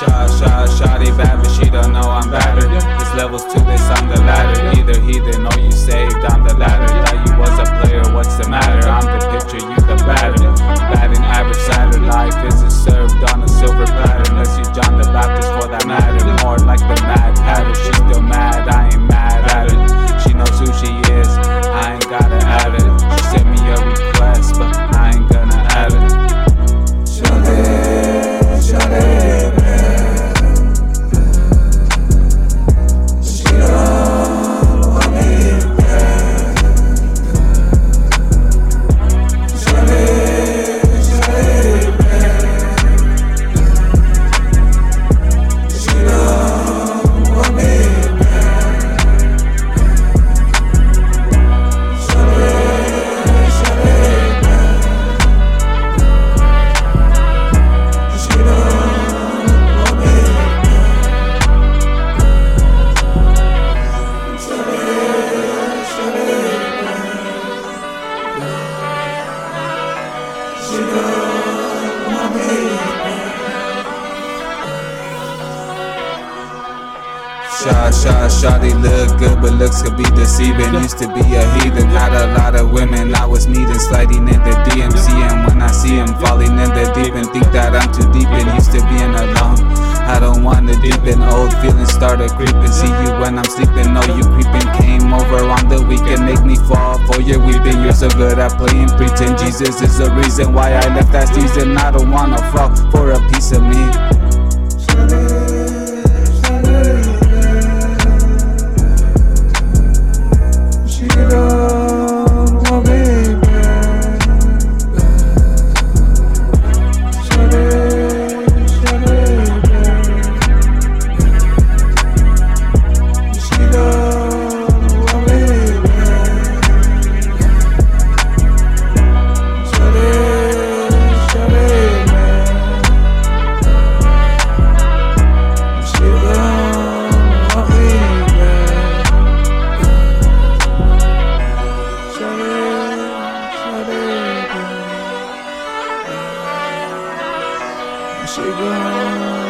Shot, shot, shawty bad, but she don't know I'm better. This level's to Shot, shot, shawty look good, but looks could be deceiving. Used to be a heathen, had a lot of women I was needing, sliding in the DMC. And when I see him falling in the deep and think that I'm too deep and used to being alone. I don't wanna deepen, old feelings started creeping. See you when I'm sleeping, know you creeping. Came over on the weekend, make me fall for your weeping. You're so good at playing pretend. Jesus is the reason why I left that season. I don't wanna fall for a piece Michigan.